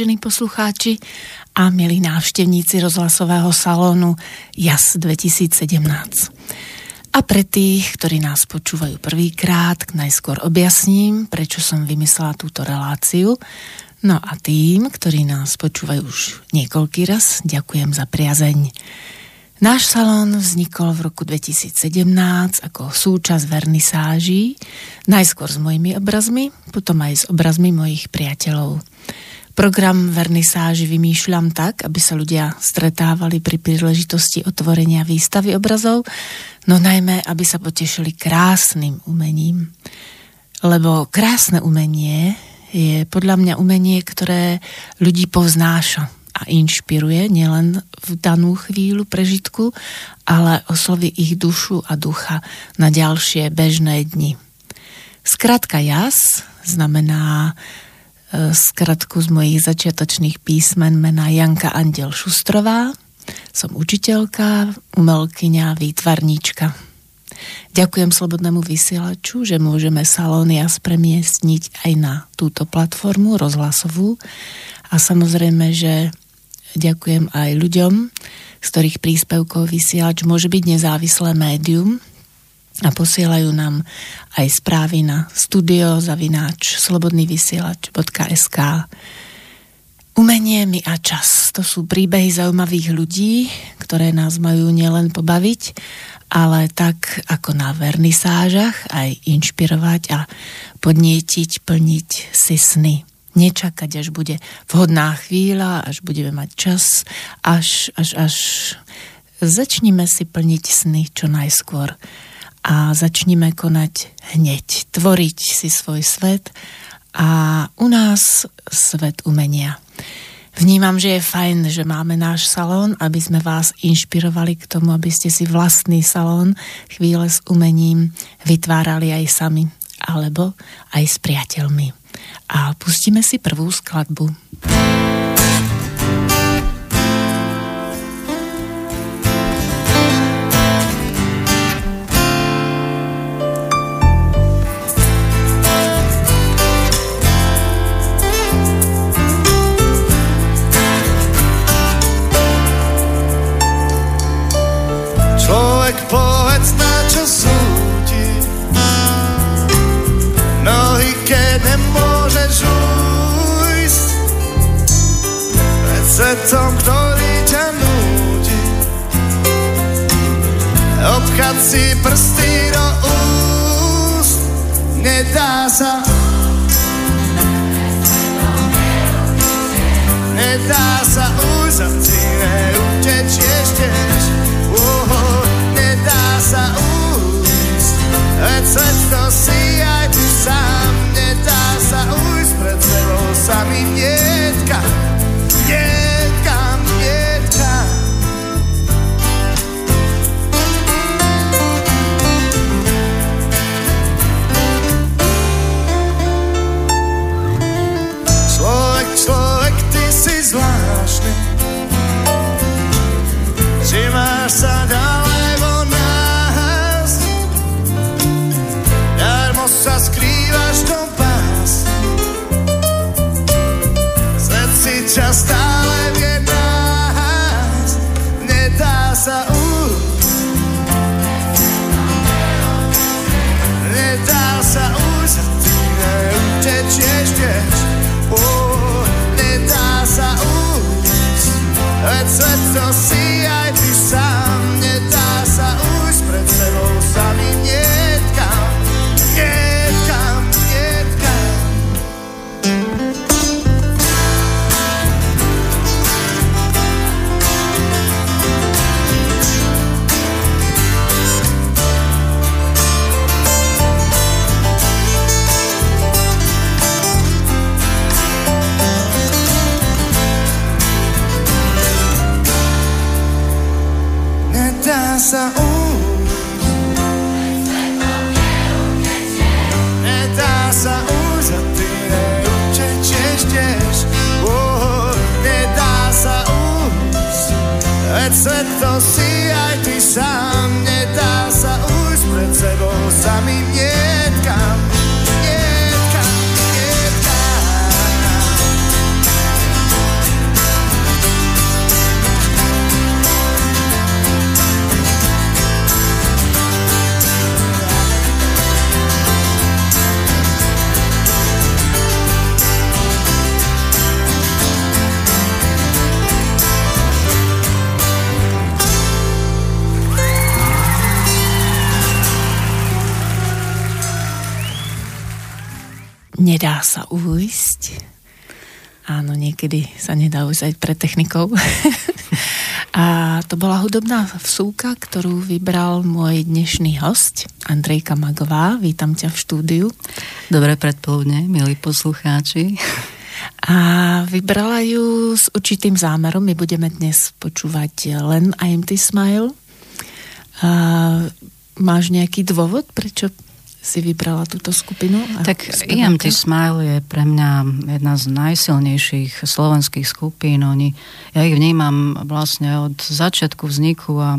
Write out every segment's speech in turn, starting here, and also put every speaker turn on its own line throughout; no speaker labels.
Vážení poslucháči a milí návštevníci rozhlasového salónu JAS 2017. A pre tých, ktorí nás počúvajú prvýkrát, najskôr objasním, prečo som vymyslela túto reláciu. No a tým, ktorí nás počúvajú už niekoľký raz, ďakujem za priazeň. Náš salón vznikol v roku 2017 ako súčasť vernisáží, najskôr s mojimi obrazmi, potom aj s obrazmi mojich priateľov. Program vernisáži vymýšľam tak, aby sa ľudia stretávali pri príležitosti otvorenia výstavy obrazov, no najmä, aby sa potešili krásnym umením. Lebo krásne umenie je podľa mňa umenie, ktoré ľudí povznáša a inšpiruje nielen v danú chvíľu prežitku, ale osloví ich dušu a ducha na ďalšie bežné dni. Skratka JAS znamená skratku z mojich začiatočných písmen mena Janka Andel Šustrová. Som učiteľka, umelkyňa, výtvarníčka. Ďakujem Slobodnému vysielaču, že môžeme Salónias premiestniť aj na túto platformu rozhlasovú a samozrejme, že Ďakujem aj ľuďom, z ktorých príspevkov vysielač môže byť nezávislé médium a posielajú nám aj správy na studio zavináč slobodnývysielač.sk Umenie mi a čas. To sú príbehy zaujímavých ľudí, ktoré nás majú nielen pobaviť, ale tak ako na vernisážach aj inšpirovať a podnietiť, plniť si sny. Nečakať, až bude vhodná chvíľa, až budeme mať čas, až, až, až začnime si plniť sny čo najskôr a začnime konať hneď, tvoriť si svoj svet a u nás svet umenia. Vnímam, že je fajn, že máme náš salón, aby sme vás inšpirovali k tomu, aby ste si vlastný salón chvíle s umením vytvárali aj sami, alebo aj s priateľmi a pustíme si prvú skladbu.
Svetom, ktorý ťa núti. Obchať si prsty do úst, nedá sa. Nedá sa už za ty neutečieš tiež. Oh, nedá sa ujsť, veď svet to si aj ty sám. Nedá sa ujsť pred sebou samým nietka.
osijaj ti sam. Niekedy sa nedá ujsť aj pre technikou. A to bola hudobná vsúka, ktorú vybral môj dnešný host, Andrejka Magová. Vítam ťa v štúdiu.
Dobré predpoludne, milí poslucháči.
A vybrala ju s určitým zámerom. My budeme dnes počúvať len I'm Ty Smile. A máš nejaký dôvod, prečo si vybrala túto skupinu?
Tak EMT Smile je pre mňa jedna z najsilnejších slovenských skupín. Oni, ja ich vnímam vlastne od začiatku vzniku a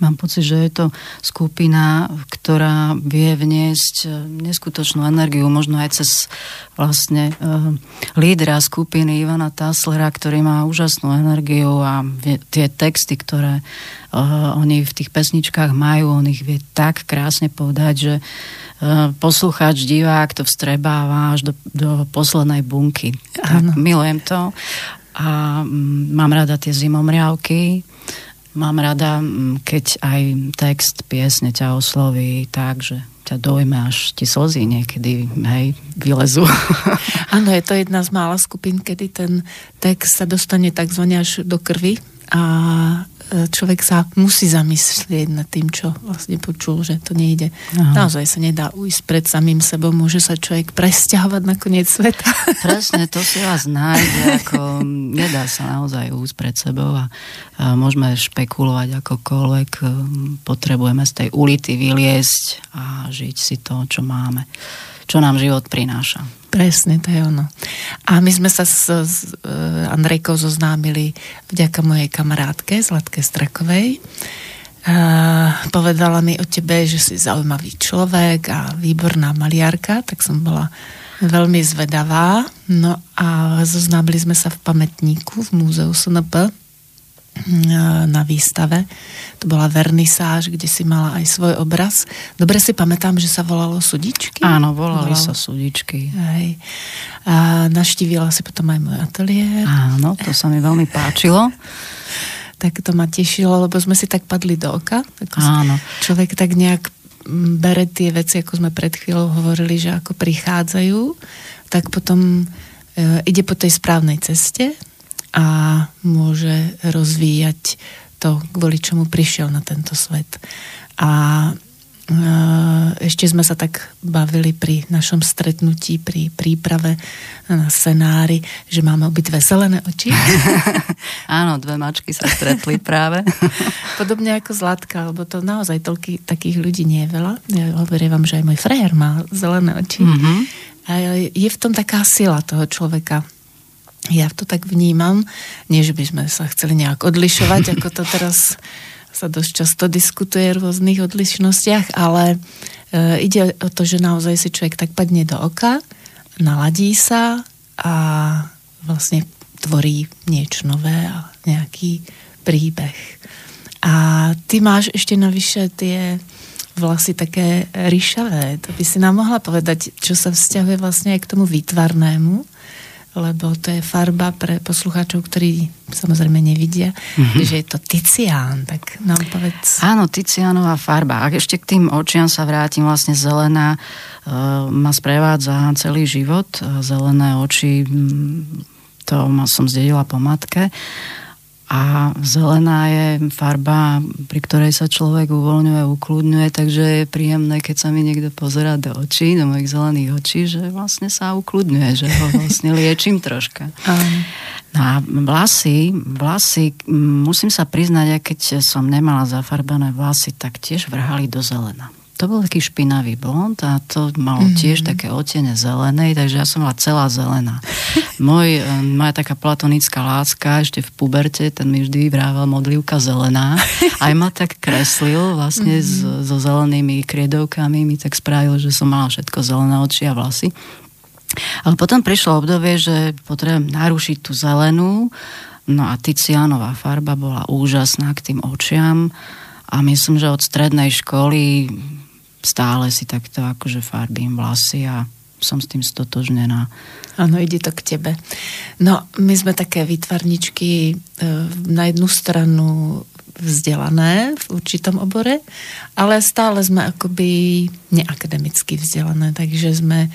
Mám pocit, že je to skupina, ktorá vie vniesť eh, neskutočnú energiu, možno aj cez vlastne uh, lídra skupiny Ivana Taslera, ktorý má úžasnú energiu a vie, tie texty, ktoré uh, oni v tých pesničkách majú, on ich vie tak krásne povedať, že uh, poslucháč, divák to vstrebáva až do, do poslednej bunky. Tak, milujem to a um, mám rada tie zimomriavky Mám rada, keď aj text piesne ťa osloví tak, že ťa dojme, až ti slzy niekedy hej, vylezú.
Áno, je to jedna z mála skupín, kedy ten text sa dostane takzvané až do krvi a človek sa musí zamyslieť nad tým, čo vlastne počul, že to nejde. Aha. Naozaj sa nedá ujsť pred samým sebou, môže sa človek presťahovať na koniec sveta.
Presne, to si vás nájde, ako nedá sa naozaj ujsť pred sebou a, a môžeme špekulovať akokoľvek, potrebujeme z tej ulity vyliesť a žiť si to, čo máme, čo nám život prináša.
Presne, to je ono. A my sme sa s, s uh, Andrejkou zoznámili vďaka mojej kamarátke Zlatke Strakovej. Uh, povedala mi o tebe, že si zaujímavý človek a výborná maliarka, tak som bola veľmi zvedavá. No a zoznámili sme sa v pamätníku v múzeu SNP na výstave. To bola vernisáž, kde si mala aj svoj obraz. Dobre si pamätám, že sa volalo Sudičky?
Áno, volali volalo. sa Sudičky.
Hej. A naštívila si potom aj môj ateliér.
Áno, to sa mi veľmi páčilo.
tak to ma tešilo, lebo sme si tak padli do oka.
Tak Áno.
Človek tak nejak bere tie veci, ako sme pred chvíľou hovorili, že ako prichádzajú, tak potom e, ide po tej správnej ceste, a môže rozvíjať to, kvôli čomu prišiel na tento svet. A e, ešte sme sa tak bavili pri našom stretnutí, pri príprave na scenári, že máme obidve zelené oči.
Áno, dve mačky sa stretli práve.
Podobne ako Zlatka, lebo to naozaj toľky, takých ľudí nie je veľa. Ja hovorím vám, že aj môj frajer má zelené oči. Mm-hmm. A je v tom taká sila toho človeka, ja to tak vnímam, nie že by sme sa chceli nejak odlišovať, ako to teraz sa dosť často diskutuje v rôznych odlišnostiach, ale e, ide o to, že naozaj si človek tak padne do oka, naladí sa a vlastne tvorí niečo nové a nejaký príbeh. A ty máš ešte navyše tie vlasy také ryšavé. To by si nám mohla povedať, čo sa vzťahuje vlastne aj k tomu výtvarnému lebo to je farba pre poslucháčov, ktorí samozrejme nevidia, mm-hmm. že je to Ticián, tak nám povedz.
Áno, Ticiánová farba. Ak ešte k tým očiam sa vrátim, vlastne zelená uh, ma sprevádza celý život. Zelené oči, to ma som zdedila po matke. A zelená je farba, pri ktorej sa človek uvoľňuje, ukludňuje, takže je príjemné, keď sa mi niekto pozera do očí, do mojich zelených očí, že vlastne sa ukludňuje, že ho vlastne liečím troška. No a vlasy, vlasy, musím sa priznať, aj keď som nemala zafarbené vlasy, tak tiež vrhali do zelena to bol taký špinavý blond a to malo mm-hmm. tiež také otene zelenej, takže ja som bola celá zelená. Môj, e, moja taká platonická láska ešte v puberte, ten mi vždy vrával modlivka zelená. Aj ma tak kreslil vlastne mm-hmm. so zelenými kriedovkami, mi tak spravil, že som mala všetko zelené oči a vlasy. Ale potom prišlo obdobie, že potrebujem narušiť tú zelenú, no a Ticianová farba bola úžasná k tým očiam a myslím, že od strednej školy stále si takto akože farbím vlasy a som s tým stotožnená.
Áno, ide to k tebe. No, my sme také výtvarničky, e, na jednu stranu vzdelané v určitom obore, ale stále sme akoby neakademicky vzdelané, takže sme e,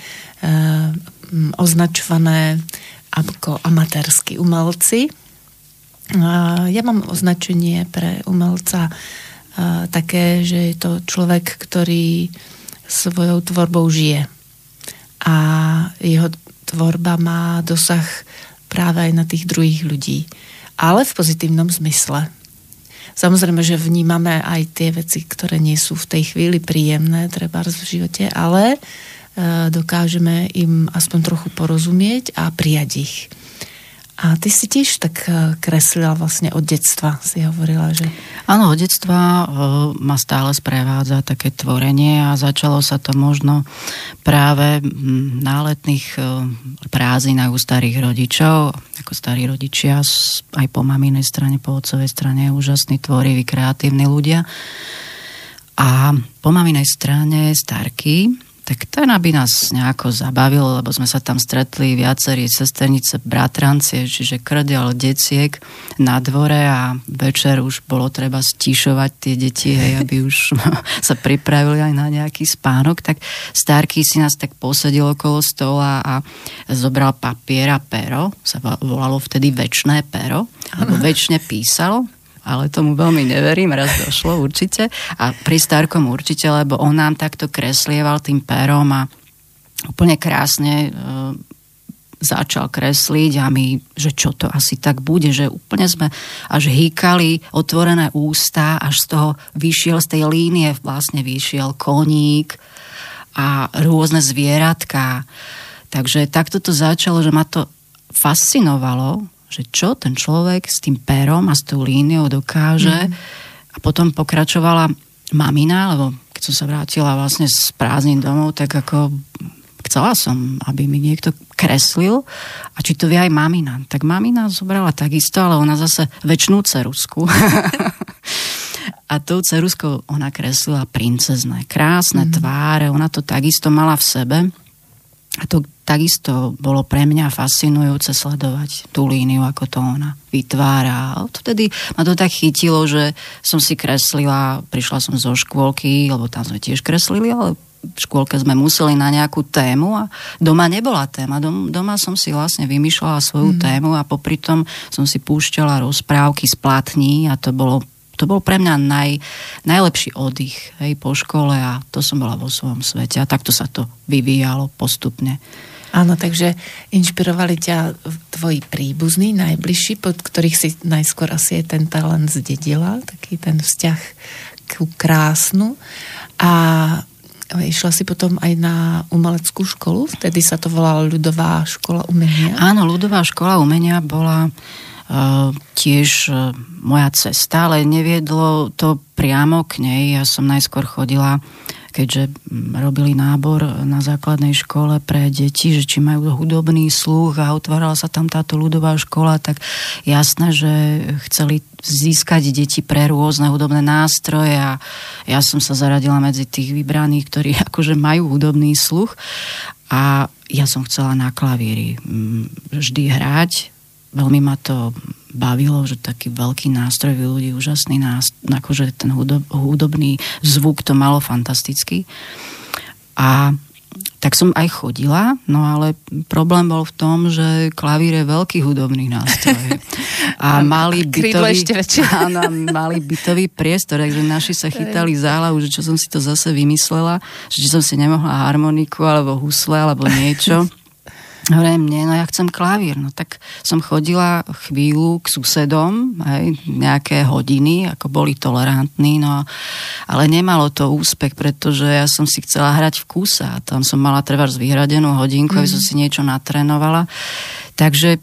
označované ako amatérsky umelci. Ja mám označenie pre umelca také, že je to človek, ktorý svojou tvorbou žije. A jeho tvorba má dosah práve aj na tých druhých ľudí. Ale v pozitívnom zmysle. Samozrejme, že vnímame aj tie veci, ktoré nie sú v tej chvíli príjemné, treba v živote, ale dokážeme im aspoň trochu porozumieť a prijať ich. A ty si tiež tak e, kreslila vlastne od detstva, si hovorila, že...
Áno, od detstva e, ma stále sprevádza také tvorenie a začalo sa to možno práve na letných e, prázdninách u starých rodičov, ako starí rodičia, aj po maminej strane, po otcovej strane, úžasní, tvoriví, kreatívni ľudia. A po maminej strane starky, tak ten aby nás nejako zabavil, lebo sme sa tam stretli viacerí sesternice, bratrancie, čiže krdial deciek na dvore a večer už bolo treba stišovať tie deti, hej, aby už sa pripravili aj na nejaký spánok, tak starky si nás tak posadil okolo stola a zobral papier a pero, sa volalo vtedy väčšné pero, lebo väčšine písal, ale tomu veľmi neverím, raz došlo určite. A pri Starkom určite, lebo on nám takto kreslieval tým perom a úplne krásne e, začal kresliť a my, že čo to asi tak bude, že úplne sme až hýkali otvorené ústa, až z toho vyšiel, z tej línie vlastne vyšiel koník a rôzne zvieratka. Takže takto to začalo, že ma to fascinovalo, že čo ten človek s tým perom a s tou líniou dokáže. Mm. A potom pokračovala mamina, lebo keď som sa vrátila vlastne z prázdnin domov, tak ako chcela som, aby mi niekto kreslil a či to vie aj mamina. Tak mamina zobrala takisto, ale ona zase väčšnú cerusku. a tou ceruskou ona kreslila princezné, krásne mm. tváre, ona to takisto mala v sebe. A to takisto bolo pre mňa fascinujúce sledovať tú líniu, ako to ona vytvára. A vtedy ma to tak chytilo, že som si kreslila, prišla som zo škôlky, lebo tam sme tiež kreslili, ale v škôlke sme museli na nejakú tému a doma nebola téma. Doma som si vlastne vymýšľala svoju mm. tému a popri tom som si púšťala rozprávky z platní a to bolo to bol pre mňa naj, najlepší oddych hej, po škole a to som bola vo svojom svete a takto sa to vyvíjalo postupne.
Áno, takže inšpirovali ťa tvoji príbuzní, najbližší, pod ktorých si najskôr asi aj ten talent zdedila, taký ten vzťah ku krásnu. A išla si potom aj na umeleckú školu, vtedy sa to volalo Ľudová škola umenia.
Áno, Ľudová škola umenia bola uh, tiež uh, moja cesta, ale neviedlo to priamo k nej. Ja som najskôr chodila keďže robili nábor na základnej škole pre deti, že či majú hudobný sluch a otvárala sa tam táto ľudová škola, tak jasné, že chceli získať deti pre rôzne hudobné nástroje a ja som sa zaradila medzi tých vybraných, ktorí akože majú hudobný sluch a ja som chcela na klavíri vždy hrať. Veľmi ma to bavilo, že taký veľký nástroj ľudí, úžasný nástroj, akože ten hudob, hudobný zvuk to malo fantastický. A tak som aj chodila, no ale problém bol v tom, že klavír je veľký hudobný nástroj. A mali bytový, áno, mali bytový priestor, takže naši sa chytali za hlavu, že čo som si to zase vymyslela, že či som si nemohla harmoniku alebo husle alebo niečo. Hovorím, nie, no ja chcem klavír. No tak som chodila chvíľu k susedom, aj nejaké hodiny, ako boli tolerantní, no ale nemalo to úspech, pretože ja som si chcela hrať v kúse a tam som mala trvať vyhradenú hodinku, mm. aby som mhm. si niečo natrénovala. Takže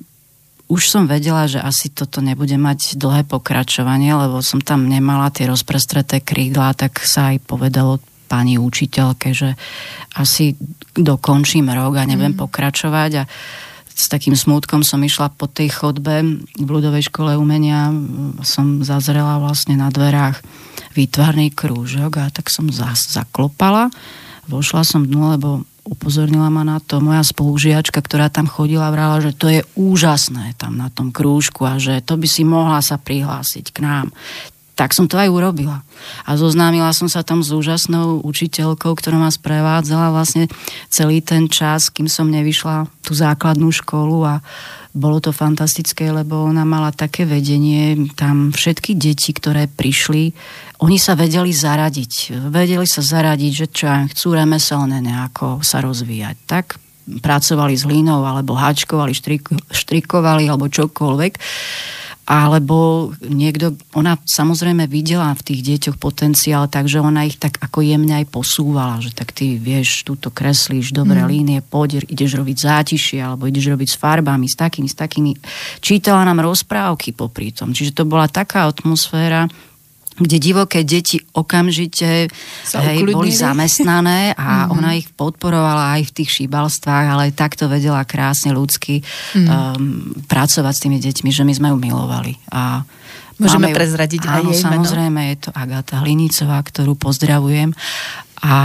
už som vedela, že asi toto nebude mať dlhé pokračovanie, lebo som tam nemala tie rozprestreté krídla, tak sa aj povedalo pani učiteľke, že asi dokončím rok a neviem mm. pokračovať a s takým smútkom som išla po tej chodbe v ľudovej škole umenia, som zazrela vlastne na dverách výtvarný krúžok a tak som zas zaklopala. Vošla som dnu, lebo upozornila ma na to moja spolužiačka, ktorá tam chodila, vrala, že to je úžasné tam na tom krúžku a že to by si mohla sa prihlásiť k nám tak som to aj urobila. A zoznámila som sa tam s úžasnou učiteľkou, ktorá ma sprevádzala vlastne celý ten čas, kým som nevyšla tú základnú školu a bolo to fantastické, lebo ona mala také vedenie, tam všetky deti, ktoré prišli, oni sa vedeli zaradiť. Vedeli sa zaradiť, že čo chcú remeselné nejako sa rozvíjať. Tak pracovali s hlínou, alebo háčkovali, štrik, štrikovali, alebo čokoľvek alebo niekto, ona samozrejme videla v tých deťoch potenciál, takže ona ich tak ako jemne aj posúvala, že tak ty vieš, túto kreslíš dobré mm. línie, poď, ideš robiť zátišie, alebo ideš robiť s farbami, s takými, s takými. Čítala nám rozprávky popri tom, čiže to bola taká atmosféra, kde divoké deti okamžite hej, boli zamestnané a mm-hmm. ona ich podporovala aj v tých šíbalstvách, ale takto vedela krásne ľudsky mm. um, pracovať s tými deťmi, že my sme ju milovali. A
Môžeme ju, prezradiť áno, aj jej
samozrejme, meno? je to Agata Hlinicová, ktorú pozdravujem a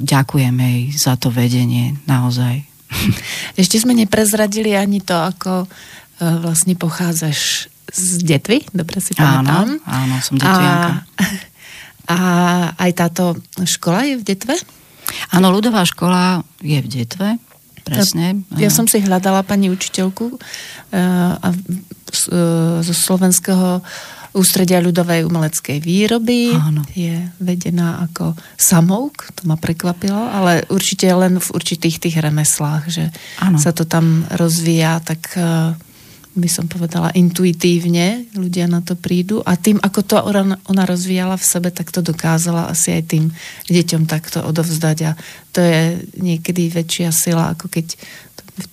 ďakujem jej za to vedenie, naozaj.
Ešte sme neprezradili ani to, ako uh, vlastne pochádzaš z Detvy, dobre si
pamätám. Áno, áno, som detvianka.
A, a aj táto škola je v Detve?
Áno, ľudová škola je v Detve, presne.
Ja, ja som si hľadala pani učiteľku uh, a, uh, zo slovenského ústredia ľudovej umeleckej výroby. Áno. Je vedená ako samouk, to ma prekvapilo, ale určite len v určitých tých remeslách, že Áno. sa to tam rozvíja, tak uh, by som povedala, intuitívne ľudia na to prídu. A tým, ako to ona rozvíjala v sebe, tak to dokázala asi aj tým deťom takto odovzdať. A to je niekedy väčšia sila, ako keď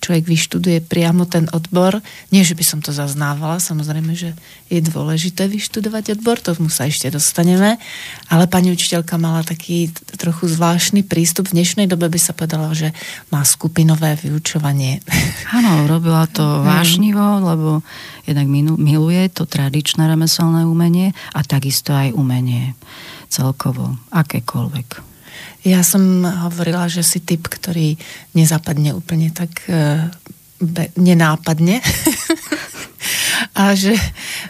človek vyštuduje priamo ten odbor. Nie, že by som to zaznávala, samozrejme, že je dôležité vyštudovať odbor, to mu sa ešte dostaneme, ale pani učiteľka mala taký trochu zvláštny prístup. V dnešnej dobe by sa povedala, že má skupinové vyučovanie.
Áno, robila to vášnivo, lebo jednak miluje to tradičné remeselné umenie a takisto aj umenie celkovo, akékoľvek.
Ja som hovorila, že si typ, ktorý nezapadne úplne tak e, be, nenápadne. a že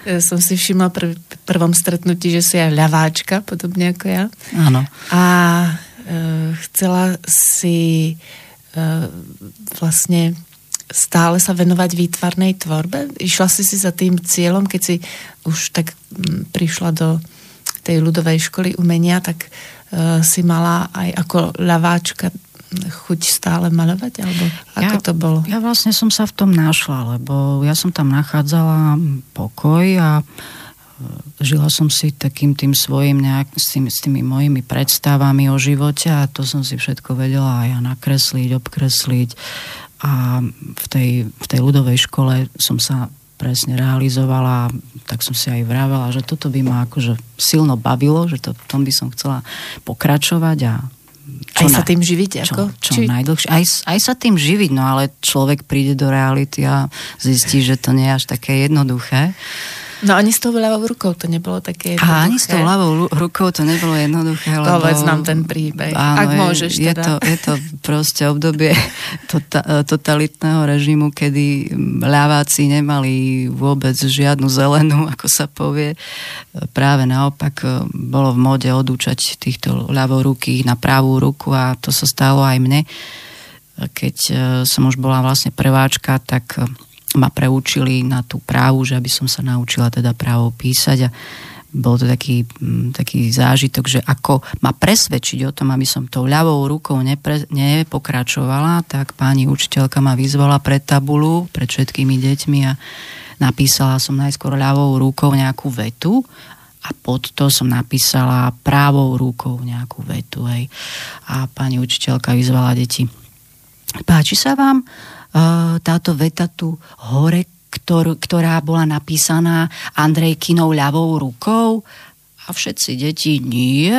e, som si všimla pri prvom stretnutí, že si aj ľaváčka, podobne ako ja.
Áno.
A e, chcela si e, vlastne stále sa venovať výtvarnej tvorbe. Išla si si za tým cieľom, keď si už tak prišla do tej ľudovej školy umenia, tak si mala aj ako ľaváčka chuť stále malovať? Alebo ako
ja,
to bolo?
Ja vlastne som sa v tom našla, lebo ja som tam nachádzala pokoj a e, žila som si takým tým svojim nejak, s, tými, s tými mojimi predstavami o živote a to som si všetko vedela aj ja nakresliť, obkresliť a v tej, v tej ľudovej škole som sa presne realizovala, tak som si aj vravela, že toto by ma akože silno bavilo, že to, v tom by som chcela pokračovať a
čo aj sa tým živiť? Ako?
Čo, čo Či... najdlhšie. Aj, aj sa tým živiť, no ale človek príde do reality a zistí, že to nie je až také jednoduché.
No ani s tou ľavou rukou to nebolo také
jednoduché. A ani s tou ľavou rukou to nebolo jednoduché. Lebo...
Povedz nám ten príbeh,
áno,
ak môžeš
je, teda. Je to, je to proste obdobie tota, totalitného režimu, kedy ľaváci nemali vôbec žiadnu zelenú, ako sa povie. Práve naopak e, bolo v mode odúčať týchto ľavoruky na pravú ruku a to sa stalo aj mne. Keď e, som už bola vlastne prváčka, tak ma preučili na tú právu, že aby som sa naučila teda právo písať a bol to taký, mm, taký zážitok, že ako ma presvedčiť o tom, aby som tou ľavou rukou nepre, nepokračovala, tak pani učiteľka ma vyzvala pred tabulu, pred všetkými deťmi a napísala som najskôr ľavou rukou nejakú vetu a pod to som napísala právou rukou nejakú vetu. Hej. A pani učiteľka vyzvala deti. Páči sa vám? Táto veta tu hore, ktor, ktorá bola napísaná Andrejkinou ľavou rukou? A všetci deti, nie.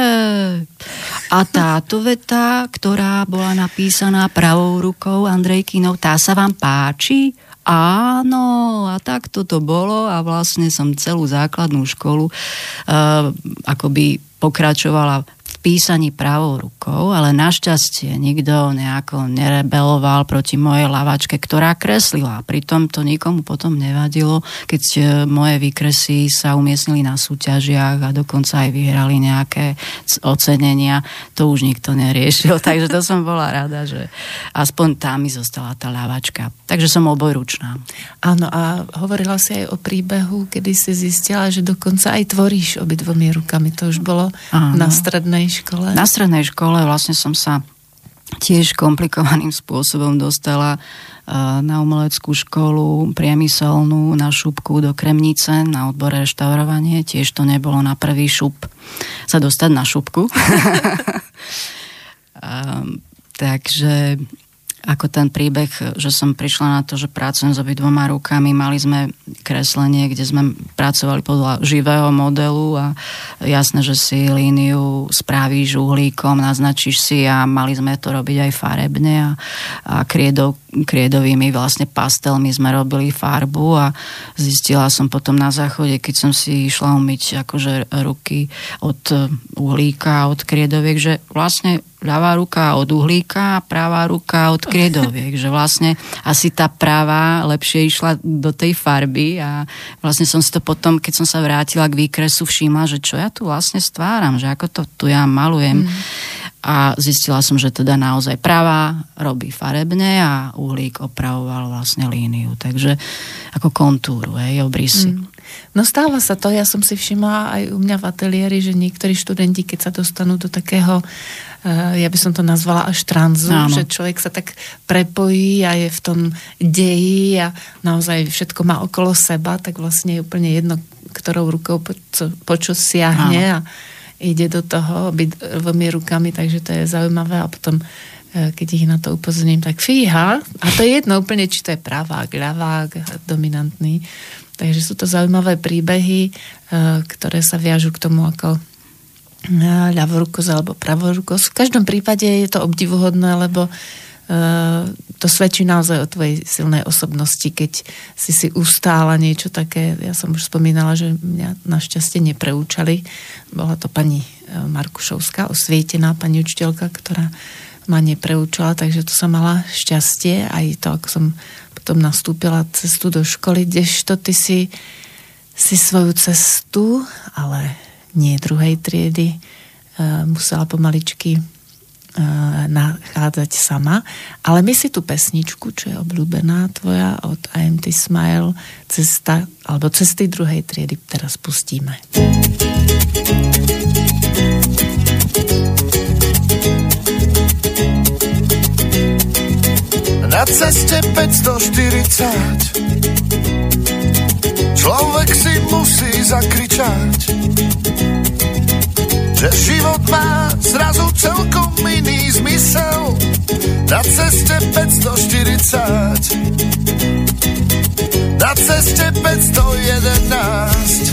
A táto veta, ktorá bola napísaná pravou rukou Andrejkinou, tá sa vám páči? Áno, a tak to bolo a vlastne som celú základnú školu uh, akoby pokračovala písaní pravou rukou, ale našťastie nikto nejako nerebeloval proti mojej lavačke, ktorá kreslila. Pritom to nikomu potom nevadilo, keď e, moje výkresy sa umiestnili na súťažiach a dokonca aj vyhrali nejaké ocenenia. To už nikto neriešil, takže to som bola rada, že aspoň tam mi zostala tá lavačka. Takže som obojručná.
Áno, a hovorila si aj o príbehu, kedy si zistila, že dokonca aj tvoríš obidvomi rukami. To už bolo Áno. na strednej škole?
Na strednej škole vlastne som sa tiež komplikovaným spôsobom dostala e, na umeleckú školu priemyselnú na šupku do Kremnice na odbore reštaurovanie. Tiež to nebolo na prvý šup sa dostať na šupku. takže ako ten príbeh, že som prišla na to, že pracujem s obidvoma rukami. Mali sme kreslenie, kde sme pracovali podľa živého modelu a jasné, že si líniu spravíš uhlíkom, naznačíš si a mali sme to robiť aj farebne a, a kriedov, kriedovými vlastne pastelmi sme robili farbu a zistila som potom na záchode, keď som si išla umyť akože ruky od uhlíka, od kriedoviek, že vlastne ľavá ruka od uhlíka a pravá ruka od kriedoviek, že vlastne asi tá práva lepšie išla do tej farby a vlastne som si to potom, keď som sa vrátila k výkresu, všímala, že čo ja tu vlastne stváram, že ako to tu ja malujem. Mm. A zistila som, že teda naozaj pravá robí farebne a uhlík opravoval vlastne líniu. Takže ako kontúru, hej, obrysy. Mm.
No stáva sa to, ja som si všimla aj u mňa v ateliéri, že niektorí študenti, keď sa dostanú do takého Eh, ja by som to nazvala až tranzu, Áno. že človek sa tak prepojí a je v tom deji a naozaj všetko má okolo seba, tak vlastne je úplne jedno, ktorou rukou po, po čo siahne Áno. a ide do toho dvomi rukami, takže to je zaujímavé a potom eh, keď ich na to upozorním, tak fíha. A to je jedno úplne, či to je pravák, ľavák, dominantný. Takže sú to zaujímavé príbehy, eh, ktoré sa viažu k tomu, ako ľavorukosť alebo pravorukosť. V každom prípade je to obdivuhodné, lebo uh, to svedčí naozaj o tvojej silnej osobnosti, keď si si ustála niečo také. Ja som už spomínala, že mňa našťastie nepreúčali. Bola to pani e, Markušovská, osvietená pani učiteľka, ktorá ma nepreúčala, takže to som mala šťastie. Aj to, ako som potom nastúpila cestu do školy, kdežto ty si, si svoju cestu, ale nie druhej triedy, e, musela pomaličky e, nachádzať sama. Ale my si tú pesničku, čo je obľúbená tvoja od IMT Smile, cesta, alebo cesty druhej triedy teraz pustíme.
Na ceste 540 Človek si musí zakričať že život má zrazu celkom iný zmysel. Na ceste 540 na ceste 511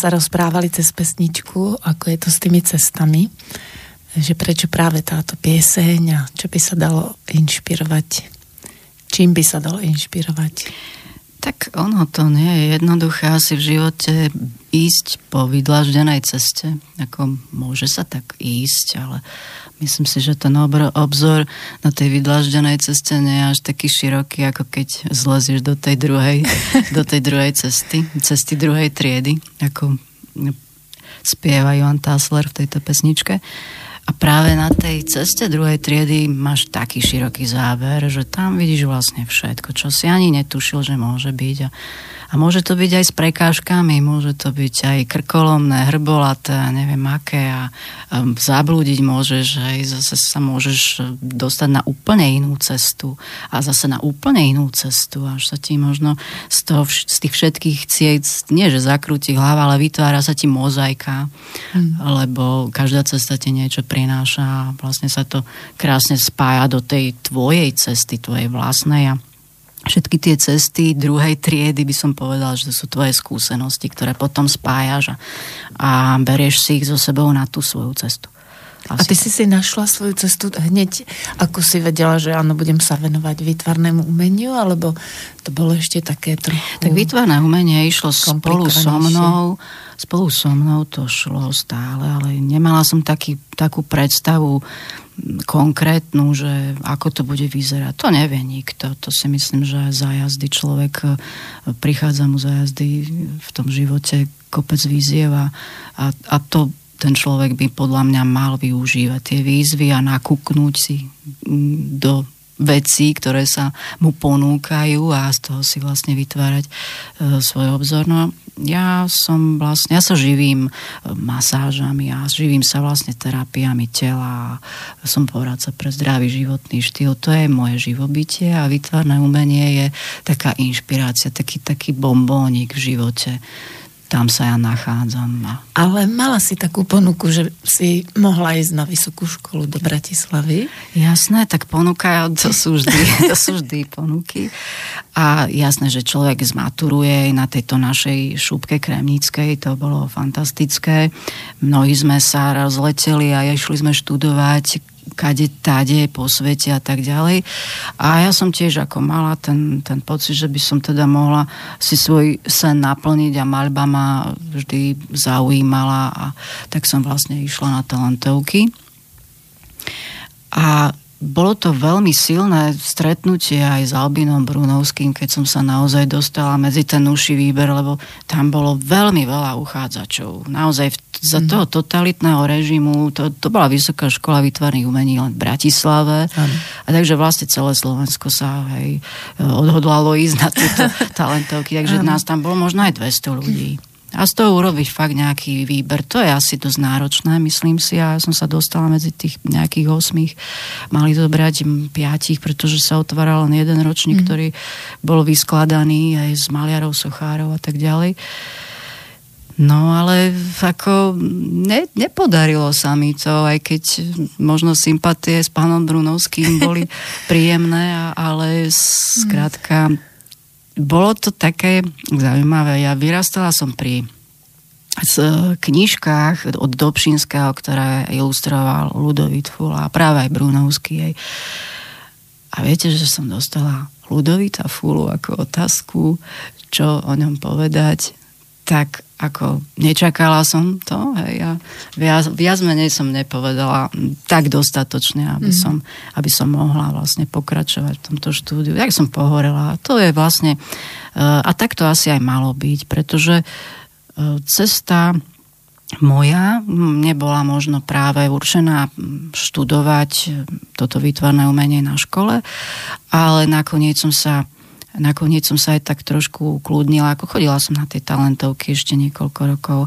sa
rozprávali cez pesničku, ako je to s tými cestami, že prečo práve táto pieseň a čo by sa dalo inšpirovať, čím by sa dalo inšpirovať?
Tak ono to nie je jednoduché asi v živote ísť po vydlaždenej ceste. Ako môže sa tak ísť, ale Myslím si, že ten obzor na tej vydlaždenej ceste nie je až taký široký, ako keď zlezieš do tej druhej, do tej druhej cesty, cesty druhej triedy, ako spieva Johan Tassler v tejto pesničke. A práve na tej ceste druhej triedy máš taký široký záber, že tam vidíš vlastne všetko, čo si ani netušil, že môže byť. A a môže to byť aj s prekážkami, môže to byť aj krkolomné, hrbolaté neviem aké. A, a zablúdiť môžeš, aj zase sa môžeš dostať na úplne inú cestu. A zase na úplne inú cestu, až sa ti možno z, toho, z tých všetkých ciest, nie že zakrúti hlava, ale vytvára sa ti mozaika, hmm. lebo každá cesta ti niečo prináša a vlastne sa to krásne spája do tej tvojej cesty, tvojej vlastnej. A všetky tie cesty druhej triedy by som povedal, že to sú tvoje skúsenosti, ktoré potom spájaš a, a berieš si ich so sebou na tú svoju cestu.
Asi. A ty si si našla svoju cestu hneď, ako si vedela, že áno, budem sa venovať výtvarnému umeniu, alebo to bolo ešte také trochu...
Tak výtvarné umenie išlo spolu so mnou, spolu so mnou to šlo stále, ale nemala som taký, takú predstavu konkrétnu, že ako to bude vyzerať. To nevie nikto. To si myslím, že za jazdy človek e, prichádza mu za v tom živote kopec výzieva a, a to ten človek by podľa mňa mal využívať tie výzvy a nakúknúť si do vecí, ktoré sa mu ponúkajú a z toho si vlastne vytvárať e, svoj obzor. No ja som vlastne, ja sa živím e, masážami a živím sa vlastne terapiami tela. Som poradca pre zdravý životný štýl. To je moje živobytie a vytvárne umenie je taká inšpirácia, taký, taký bombónik v živote tam sa ja nachádzam.
Ale mala si takú ponuku, že si mohla ísť na vysokú školu do Bratislavy?
Jasné, tak ponuka, to sú vždy, to sú vždy ponuky. A jasné, že človek zmaturuje na tejto našej šúbke kremníckej, to bolo fantastické. Mnohí sme sa rozleteli a išli sme študovať kade, tade, po svete a tak ďalej. A ja som tiež ako mala ten, ten pocit, že by som teda mohla si svoj sen naplniť a maľba ma vždy zaujímala a tak som vlastne išla na talentovky. A bolo to veľmi silné stretnutie aj s Albinom Brunovským, keď som sa naozaj dostala medzi ten uši výber, lebo tam bolo veľmi veľa uchádzačov. Naozaj v, za mhm. toho totalitného režimu, to, to bola Vysoká škola výtvarných umení len v Bratislave. Ano. A takže vlastne celé Slovensko sa hej, odhodlalo ísť na tieto talentovky. Takže ano. nás tam bolo možno aj 200 ľudí. A z toho urobiť fakt nejaký výber, to je asi dosť náročné, myslím si. Ja som sa dostala medzi tých nejakých osmých. Mali zobrať piatich, pretože sa otváral len jeden ročník, mm. ktorý bol vyskladaný aj z maliarov, sochárov a tak ďalej. No ale ako ne, nepodarilo sa mi to, aj keď možno sympatie s pánom Brunovským boli príjemné, ale skrátka bolo to také zaujímavé. Ja vyrastala som pri z knižkách od Dobšinského, ktoré ilustroval Ludovit Fula práve aj Brunovský. A viete, že som dostala Ludovita Fulu ako otázku, čo o ňom povedať tak ako nečakala som to, hej, a viac, viac menej som nepovedala tak dostatočne, aby, mm. som, aby som mohla vlastne pokračovať v tomto štúdiu. Jak som pohorela, to je vlastne, uh, a tak to asi aj malo byť, pretože uh, cesta moja nebola možno práve určená študovať toto výtvarné umenie na škole, ale nakoniec som sa nakoniec som sa aj tak trošku ukludnila, ako chodila som na tie talentovky ešte niekoľko rokov,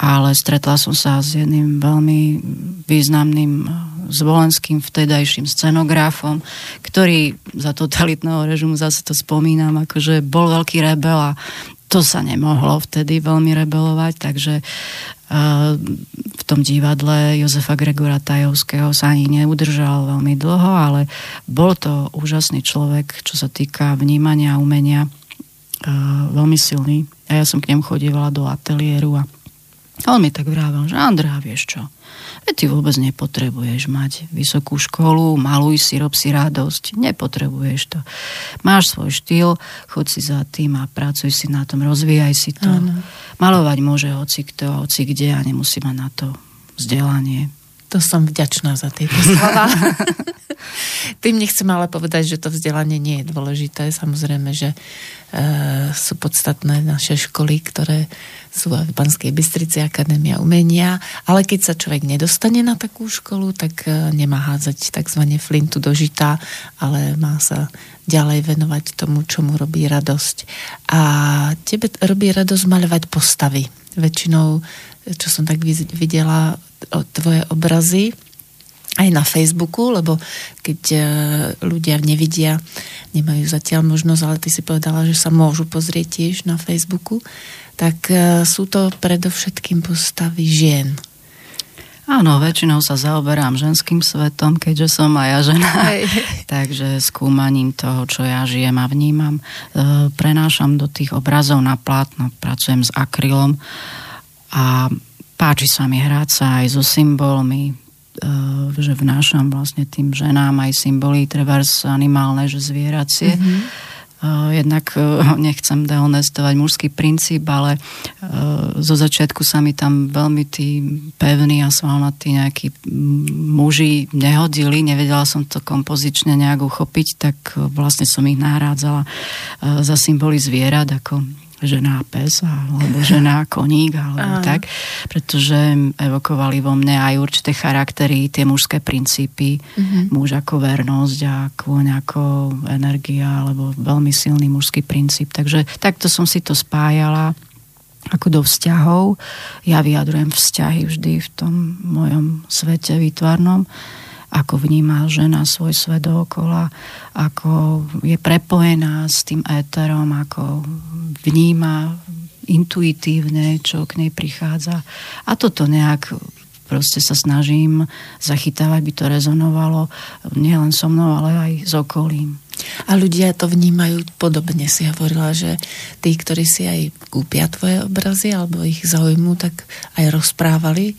ale stretla som sa s jedným veľmi významným eh, zvolenským vtedajším scenografom, ktorý za totalitného režimu, zase to spomínam, akože bol veľký rebel a to sa nemohlo vtedy veľmi rebelovať, takže v tom divadle Jozefa Gregora Tajovského sa ani neudržal veľmi dlho, ale bol to úžasný človek, čo sa týka vnímania a umenia, veľmi silný. A ja som k nemu chodievala do ateliéru a on mi tak vrával, že Andrá, vieš čo, Ty vôbec nepotrebuješ mať vysokú školu, maluj si, rob si radosť. Nepotrebuješ to. Máš svoj štýl, chod si za tým a pracuj si na tom, rozvíjaj si to. Ano. Malovať môže hoci kto, hoci kde a nemusí mať na to vzdelanie.
To som vďačná za tieto slova. Tým nechcem ale povedať, že to vzdelanie nie je dôležité. Samozrejme, že e, sú podstatné naše školy, ktoré sú v Banskej Bystrici Akadémia umenia, ale keď sa človek nedostane na takú školu, tak e, nemá hádzať tzv. flintu do žita, ale má sa ďalej venovať tomu, čo mu robí radosť. A tebe robí radosť maľovať postavy. Väčšinou, čo som tak videla, tvoje obrazy aj na Facebooku, lebo keď e, ľudia nevidia, nemajú zatiaľ možnosť, ale ty si povedala, že sa môžu pozrieť tiež na Facebooku, tak e, sú to predovšetkým postavy žien.
Áno, väčšinou sa zaoberám ženským svetom, keďže som aj ja žena. Takže skúmaním toho, čo ja žijem a vnímam, e, prenášam do tých obrazov na plátno, pracujem s akrylom a páči sa mi hrať sa aj so symbolmi, Eh, že vnášam vlastne tým ženám aj symboly, trebárs animálne, že zvieracie. Mm-hmm. Jednak eh, nechcem dehonestovať mužský princíp, ale zo začiatku sa mi tam veľmi tí pevní a svalnatí nejakí muži nehodili, nevedela som to kompozične nejak uchopiť, tak vlastne som ich nahrádzala za symboly zvierat, ako žena pes alebo žena koník alebo tak, pretože evokovali vo mne aj určité charaktery, tie mužské princípy, mm-hmm. muž ako vernosť a kôň ako energia alebo veľmi silný mužský princíp. Takže takto som si to spájala ako do vzťahov. Ja vyjadrujem vzťahy vždy v tom mojom svete výtvarnom ako vníma žena svoj svet dookola, ako je prepojená s tým éterom, ako vníma intuitívne, čo k nej prichádza. A toto nejak proste sa snažím zachytávať, by to rezonovalo nielen so mnou, ale aj s okolím.
A ľudia to vnímajú podobne, si hovorila, že tí, ktorí si aj kúpia tvoje obrazy alebo ich zaujmú, tak aj rozprávali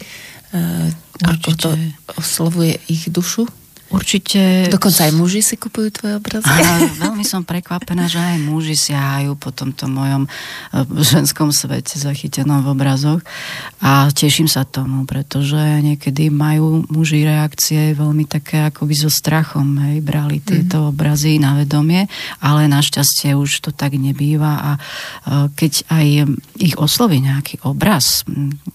Určite. ako to oslovuje ich dušu?
Určite.
Dokonca aj muži si kupujú tvoje obrazy.
A veľmi som prekvapená, že aj muži siahajú po tomto mojom e, ženskom svete zachytenom v obrazoch. A teším sa tomu, pretože niekedy majú muži reakcie veľmi také akoby so strachom. Hej, brali tieto mm. obrazy na vedomie, ale našťastie už to tak nebýva. A e, keď aj ich osloví nejaký obraz,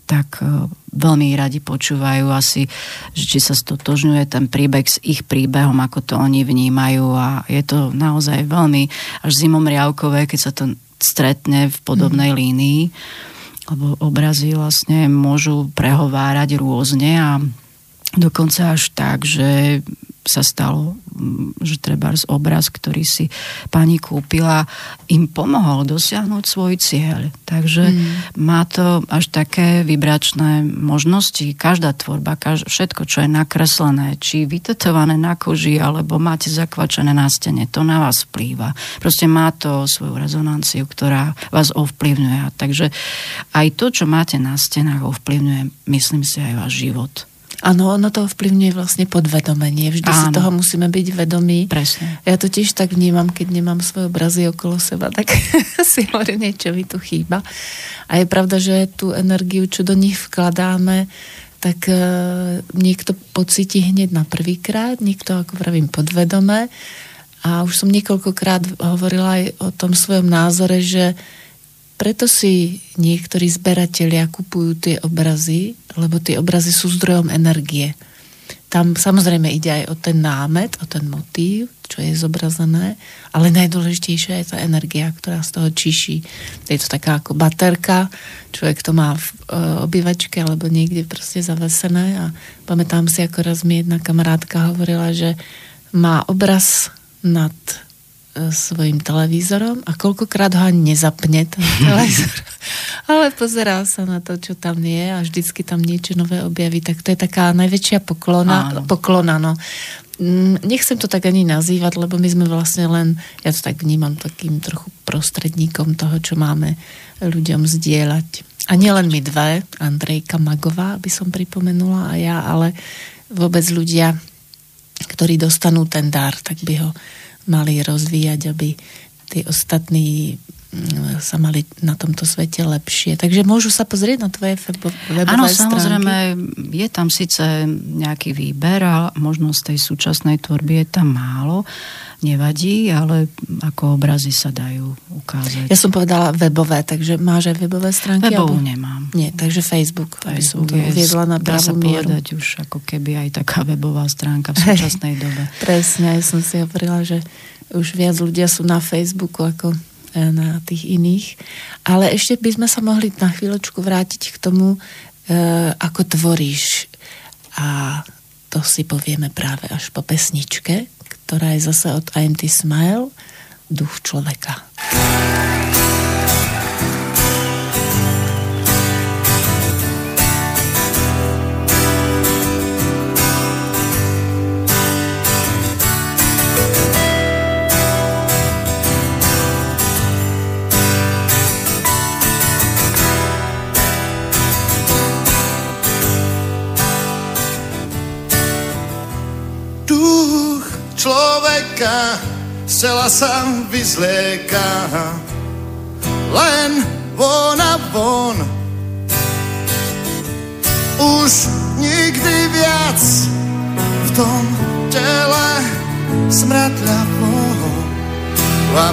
tak e, veľmi radi počúvajú asi, že či sa stotožňuje ten príbeh s ich príbehom, ako to oni vnímajú a je to naozaj veľmi až zimom riavkové, keď sa to stretne v podobnej mm. línii. lebo obrazy vlastne môžu prehovárať rôzne a dokonca až tak, že sa stalo, mm, že treba z obraz, ktorý si pani kúpila, im pomohol dosiahnuť svoj cieľ. Takže mm. má to až také vibračné možnosti. Každá tvorba, každ- všetko, čo je nakreslené, či vytetované na koži, alebo máte zakvačené na stene, to na vás vplýva. Proste má to svoju rezonanciu, ktorá vás ovplyvňuje. Takže aj to, čo máte na stenách, ovplyvňuje, myslím si, aj váš život.
Áno, ono to ovplyvňuje vlastne podvedomenie. Vždy Áno. si toho musíme byť vedomí.
Presne.
Ja to tiež tak vnímam, keď nemám svoje obrazy okolo seba, tak si hovorím, niečo mi tu chýba. A je pravda, že tú energiu, čo do nich vkladáme, tak e, niekto pocíti hneď na prvýkrát, niekto, ako pravím, podvedome. A už som niekoľkokrát hovorila aj o tom svojom názore, že preto si niektorí zberatelia kupujú tie obrazy, lebo tie obrazy sú zdrojom energie. Tam samozrejme ide aj o ten námet, o ten motív, čo je zobrazené, ale najdôležitejšia je tá energia, ktorá z toho čiší. Je to taká ako baterka, človek to má v e, obývačke alebo niekde proste zavesené a pamätám si, ako raz mi jedna kamarátka hovorila, že má obraz nad svojim televízorom a koľkokrát ho ani nezapne ten televízor. Ale pozerá sa na to, čo tam je a vždycky tam niečo nové objaví. Tak to je taká najväčšia poklona. Áno. Poklona, no. Mm, nechcem to tak ani nazývať, lebo my sme vlastne len, ja to tak vnímam takým trochu prostredníkom toho, čo máme ľuďom zdieľať. A nielen my dve, Andrejka Magová, by som pripomenula, a ja, ale vôbec ľudia, ktorí dostanú ten dar, tak by ho mali rozvíjať, aby tí ostatní mm, sa mali na tomto svete lepšie. Takže môžu sa pozrieť na tvoje webové
Áno, samozrejme, je tam síce nejaký výber a možno z tej súčasnej tvorby je tam málo, nevadí, ale ako obrazy sa dajú ukázať.
Ja som povedala webové, takže máš aj webové stránky?
Webovú alebo... nemám.
Nie, takže Facebook, Facebook aby som to uviedla na
pravú mieru. povedať už ako keby aj taká webová stránka v súčasnej dobe.
Presne, ja som si hovorila, že už viac ľudia sú na Facebooku ako e, na tých iných. Ale ešte by sme sa mohli na chvíľočku vrátiť k tomu, e, ako tvoríš. A to si povieme práve až po pesničke, ktorá je zase od IMT Smile, Duch človeka.
človeka zcela sa vyzlieka. Len von a von. Už nikdy viac v tom tele smradľavo. Va,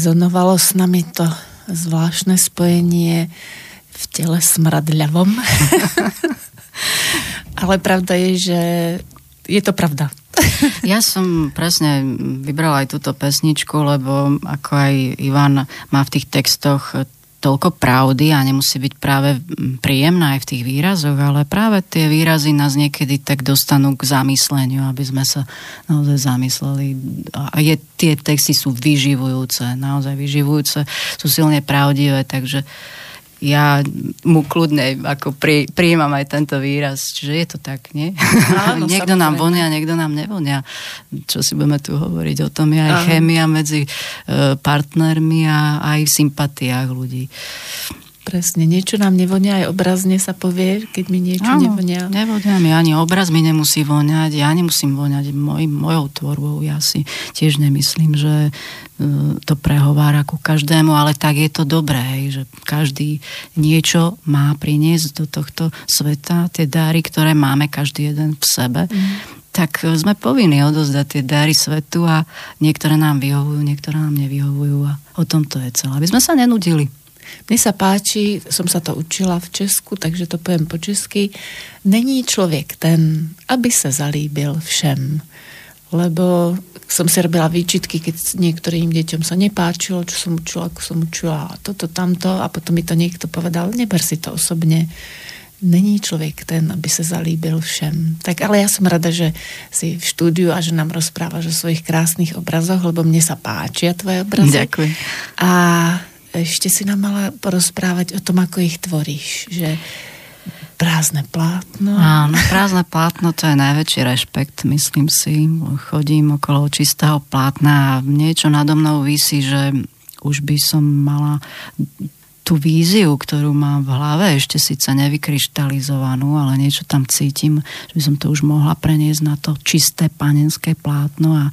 Zarezonovalo s nami to zvláštne spojenie v tele smradľavom. Ale pravda je, že je to pravda.
Ja som presne vybrala aj túto pesničku, lebo ako aj Ivan má v tých textoch toľko pravdy a nemusí byť práve príjemná aj v tých výrazoch, ale práve tie výrazy nás niekedy tak dostanú k zamysleniu, aby sme sa naozaj zamysleli. A je, tie texty sú vyživujúce, naozaj vyživujúce, sú silne pravdivé, takže uh, ja mu kľudne ako pri, prijímam aj tento výraz. Čiže je to tak, nie? Áno, niekto samozrejme. nám vonia, niekto nám nevonia. Čo si budeme tu hovoriť? O tom je aj Áno. chémia medzi e, partnermi a aj v sympatiách ľudí.
Presne, niečo nám nevonia, aj obrazne sa povie, keď mi niečo Áno, nevonia.
Nevonia mi, ani obraz mi nemusí voňať, ja nemusím voňať moj, mojou tvorbou. Ja si tiež nemyslím, že uh, to prehovára ku každému, ale tak je to dobré, že každý niečo má priniesť do tohto sveta, tie dáry, ktoré máme každý jeden v sebe. Mm tak sme povinni odozdať tie dary svetu a niektoré nám vyhovujú, niektoré nám nevyhovujú a o tom to je celé. Aby sme sa nenudili.
Mne sa páči, som sa to učila v Česku, takže to poviem po česky. Není člověk ten, aby se zalíbil všem. Lebo som si robila výčitky, keď niektorým deťom sa nepáčilo, čo som učila, ako som učila toto, tamto a potom mi to niekto povedal, neber si to osobne. Není člověk ten, aby se zalíbil všem. Tak ale ja som rada, že si v štúdiu a že nám rozprávaš o svojich krásnych obrazoch, lebo mne sa páčia tvoje obrazy.
Ďakujem.
A ešte si nám mala porozprávať o tom, ako ich tvoríš, že prázdne plátno.
Áno, prázdne plátno to je najväčší rešpekt, myslím si. Chodím okolo čistého plátna a niečo nado mnou vysí, že už by som mala tú víziu, ktorú mám v hlave, ešte síce nevykryštalizovanú, ale niečo tam cítim, že by som to už mohla preniesť na to čisté panenské plátno a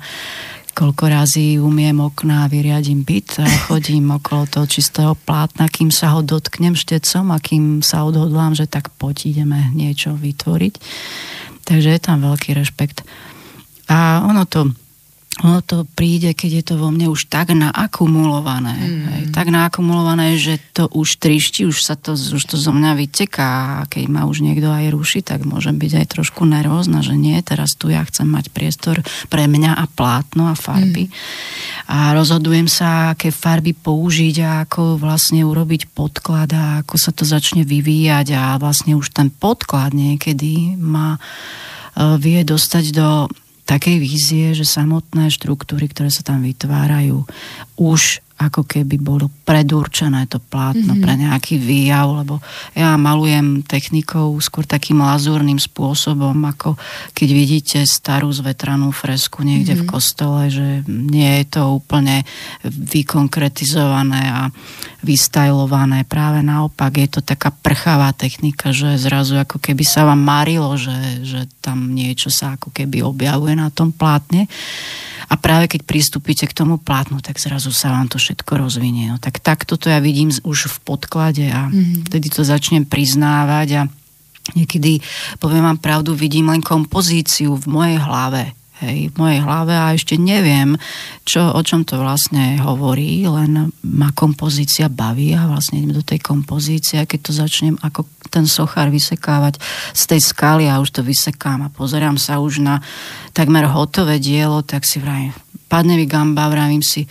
koľko razy umiem okná a vyriadím byt a chodím okolo toho čistého plátna, kým sa ho dotknem štecom a kým sa odhodlám, že tak poď ideme niečo vytvoriť. Takže je tam veľký rešpekt. A ono to ono to príde, keď je to vo mne už tak naakumulované. Mm. Hej, tak naakumulované, že to už trišti, už sa to, už to zo mňa vyteká a keď ma už niekto aj ruší, tak môžem byť aj trošku nervózna, že nie, teraz tu ja chcem mať priestor pre mňa a plátno a farby. Mm. A rozhodujem sa, aké farby použiť a ako vlastne urobiť podklad a ako sa to začne vyvíjať a vlastne už ten podklad niekedy ma e, vie dostať do takej vízie, že samotné štruktúry, ktoré sa tam vytvárajú, už ako keby bolo predurčené to plátno mm-hmm. pre nejaký výjav, lebo ja malujem technikou skôr takým lazúrnym spôsobom, ako keď vidíte starú zvetranú fresku niekde mm-hmm. v mhm. kostole, že nie je to úplne vykonkretizované a vystajlované. Práve naopak je to taká prchavá technika, že zrazu ako keby sa vám marilo, že, že tam niečo sa ako keby objavuje na tom plátne. A práve keď pristúpite k tomu plátnu, tak zrazu sa vám to všetko rozvinie. No tak takto to ja vidím už v podklade a mm-hmm. vtedy to začnem priznávať a niekedy, poviem vám pravdu, vidím len kompozíciu v mojej hlave hej, v mojej hlave a ešte neviem, čo, o čom to vlastne hovorí, len ma kompozícia baví a vlastne idem do tej kompozície a keď to začnem ako ten sochár vysekávať z tej skaly a už to vysekám a pozerám sa už na takmer hotové dielo, tak si vravím, padne mi gamba, vravím si,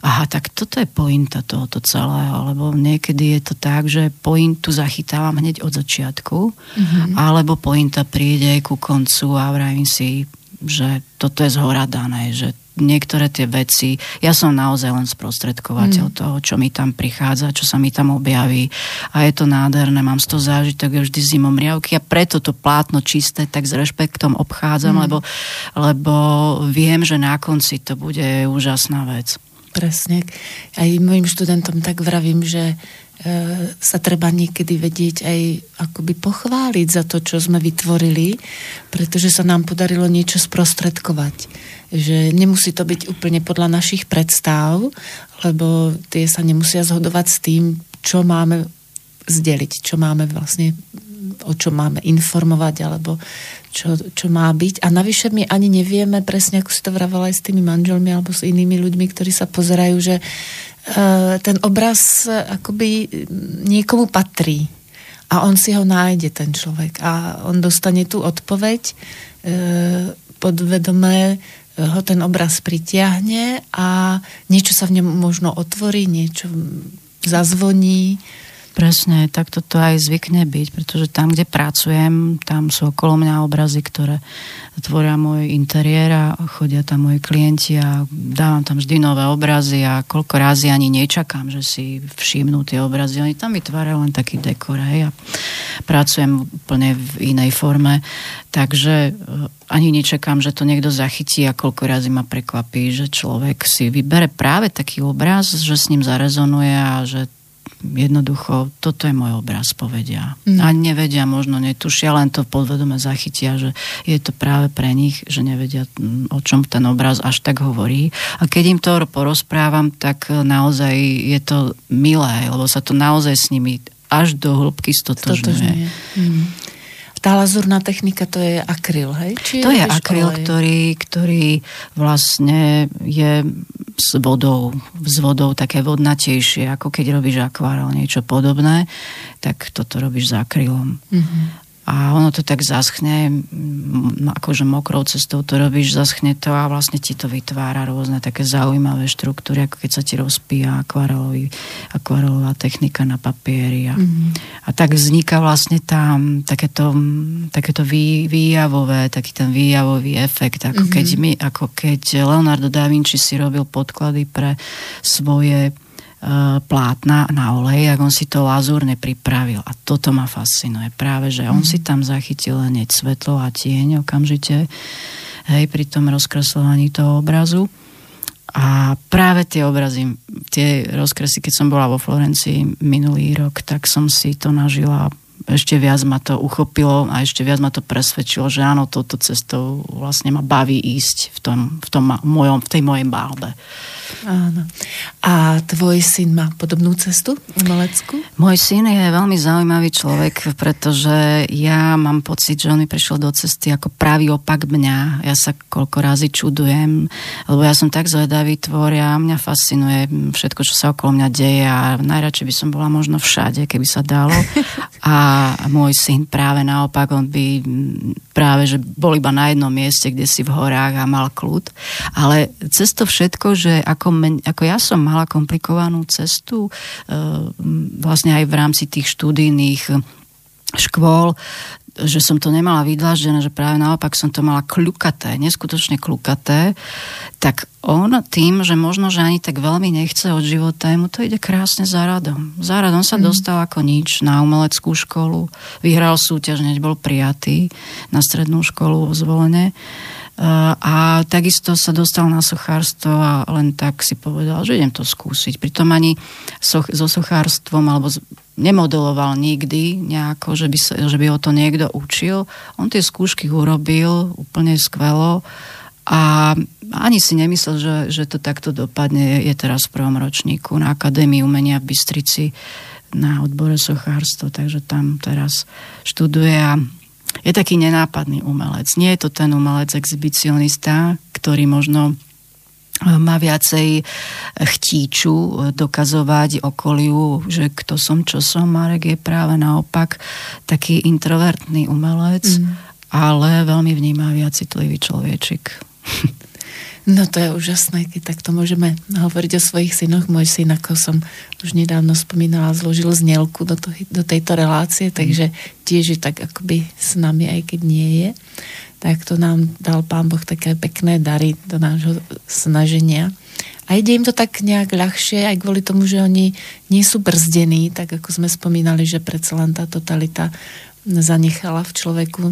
aha, tak toto je pointa tohoto celého, lebo niekedy je to tak, že pointu zachytávam hneď od začiatku, mm-hmm. alebo pointa príde ku koncu a vravím si, že toto je zhora dané, že niektoré tie veci, ja som naozaj len sprostredkovateľ mm. toho, čo mi tam prichádza, čo sa mi tam objaví a je to nádherné, mám z toho zážitok, ja vždy zimom riavky a preto to plátno čisté tak s rešpektom obchádzam, mm. lebo, lebo viem, že na konci to bude úžasná vec.
Presne. Aj mojim študentom tak vravím, že E, sa treba niekedy vedieť aj akoby pochváliť za to, čo sme vytvorili, pretože sa nám podarilo niečo sprostredkovať. Že nemusí to byť úplne podľa našich predstav, lebo tie sa nemusia zhodovať s tým, čo máme zdeliť, čo máme vlastne, o čom máme informovať, alebo čo, čo má byť. A navyše my ani nevieme presne, ako si to vravala aj s tými manželmi alebo s inými ľuďmi, ktorí sa pozerajú, že uh, ten obraz akoby niekomu patrí. A on si ho nájde, ten človek. A on dostane tú odpoveď uh, podvedomé ho ten obraz pritiahne a niečo sa v ňom možno otvorí, niečo zazvoní
Presne, tak toto aj zvykne byť, pretože tam, kde pracujem, tam sú okolo mňa obrazy, ktoré tvoria môj interiér a chodia tam moji klienti a dávam tam vždy nové obrazy a koľko razy ani nečakám, že si všimnú tie obrazy. Oni tam vytvárajú len taký dekor hej, a pracujem úplne v inej forme, takže e, ani nečakám, že to niekto zachytí a koľko razy ma prekvapí, že človek si vybere práve taký obraz, že s ním zarezonuje a že jednoducho, toto je môj obraz, povedia. Mm. A nevedia, možno netušia, len to podvedome zachytia, že je to práve pre nich, že nevedia, mm, o čom ten obraz až tak hovorí. A keď im to porozprávam, tak naozaj je to milé, lebo sa to naozaj s nimi až do hĺbky stotožňuje. Mm
tá lazurná technika to je akryl, hej?
Či to je akryl, ktorý, ktorý vlastne je s vodou, s vodou také vodnatejšie, ako keď robíš akvárel, niečo podobné, tak toto robíš s akrylom. Mm-hmm a ono to tak zaschne, akože mokrou cestou to robíš, zaschne to a vlastne ti to vytvára rôzne také zaujímavé štruktúry, ako keď sa ti rozpíja akvarelový, akvarelová technika na papieri. A, mm-hmm. a tak vzniká vlastne tam takéto, takéto vý, výjavové, taký ten výjavový efekt, ako, mm-hmm. keď my, ako keď Leonardo da Vinci si robil podklady pre svoje plátna na olej, ak on si to lazúrne pripravil. A toto ma fascinuje. Práve, že on mm. si tam zachytil hneď svetlo a tieň okamžite hej, pri tom rozkreslovaní toho obrazu. A práve tie obrazy, tie rozkresy, keď som bola vo Florencii minulý rok, tak som si to nažila ešte viac ma to uchopilo a ešte viac ma to presvedčilo, že áno, touto cestou vlastne ma baví ísť v, tom, v, tom mojom, v tej mojej bálbe.
Áno. A tvoj syn má podobnú cestu umeleckú?
Môj syn je veľmi zaujímavý človek, pretože ja mám pocit, že on mi prišiel do cesty ako pravý opak mňa. Ja sa koľko razy čudujem, lebo ja som tak zvedavý tvor a mňa fascinuje všetko, čo sa okolo mňa deje a najradšej by som bola možno všade, keby sa dalo. A môj syn práve naopak, on by práve, že bol iba na jednom mieste, kde si v horách a mal kľud. Ale cez to všetko, že ako, men, ako ja som mala komplikovanú cestu, e, vlastne aj v rámci tých študijných škôl, že som to nemala vydlaždené, že práve naopak som to mala kľukaté, neskutočne kľukaté, tak on tým, že možno, že ani tak veľmi nechce od života, mu to ide krásne za radom. Za radom sa mm. dostal ako nič na umeleckú školu, vyhral súťaž, neď bol prijatý na strednú školu vo zvolenie a takisto sa dostal na sochárstvo a len tak si povedal, že idem to skúsiť. Pritom ani so, so sochárstvom alebo nemodeloval nikdy nejako, že by, že by ho to niekto učil. On tie skúšky urobil úplne skvelo a ani si nemyslel, že, že to takto dopadne. Je teraz v prvom ročníku na Akadémii umenia v Bystrici na odbore sochárstvo, takže tam teraz študuje a je taký nenápadný umelec. Nie je to ten umelec exhibicionista, ktorý možno má viacej chtíču e, dokazovať okoliu, že kto som, čo som. Marek je práve naopak taký introvertný umelec, mm. ale veľmi vnímavý a citlivý človečik.
No to je úžasné, keď takto môžeme hovoriť o svojich synoch. Môj syn, ako som už nedávno spomínala, zložil znielku do, to, do tejto relácie, mhm. takže tiež je tak akoby s nami, aj keď nie je. Tak to nám dal Pán Boh také pekné dary do nášho snaženia. A ide im to tak nejak ľahšie, aj kvôli tomu, že oni nie sú brzdení, tak ako sme spomínali, že predsa len tá totalita zanechala v človeku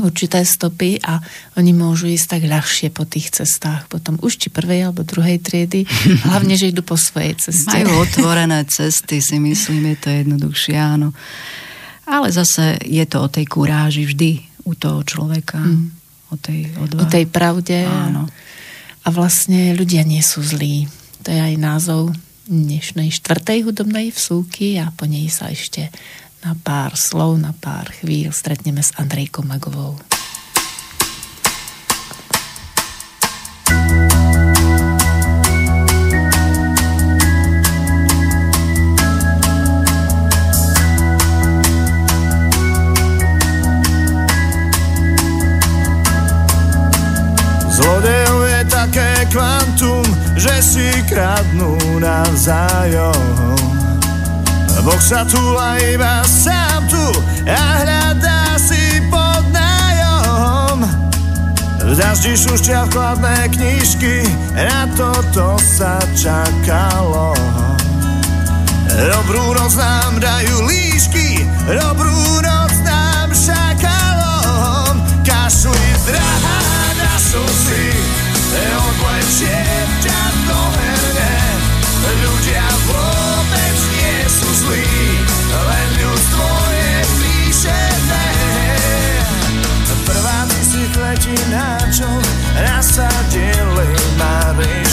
určité stopy a oni môžu ísť tak ľahšie po tých cestách potom už či prvej alebo druhej triedy, hlavne, že idú po svojej ceste.
Majú otvorené cesty, si myslím, je to jednoduchšie, áno. Ale zase je to o tej kuráži vždy u toho človeka. Mm. O tej
odvahe. O tej pravde. Áno. A vlastne ľudia nie sú zlí. To je aj názov dnešnej štvrtej hudobnej vsúky a po nej sa ešte na pár slov, na pár chvíľ stretneme s Andrejkou Magovou.
Zlodejov také kvantum, že si kradnú navzájom. Boh sa tu a iba sám tu a hľadá si pod nájom. V daždi šušťa vkladné knižky, na toto sa čakalo. Dobrú noc nám dajú líšky, dobrú noc nám šakalom. Kašli drahá na slzy, odlečie
gently my race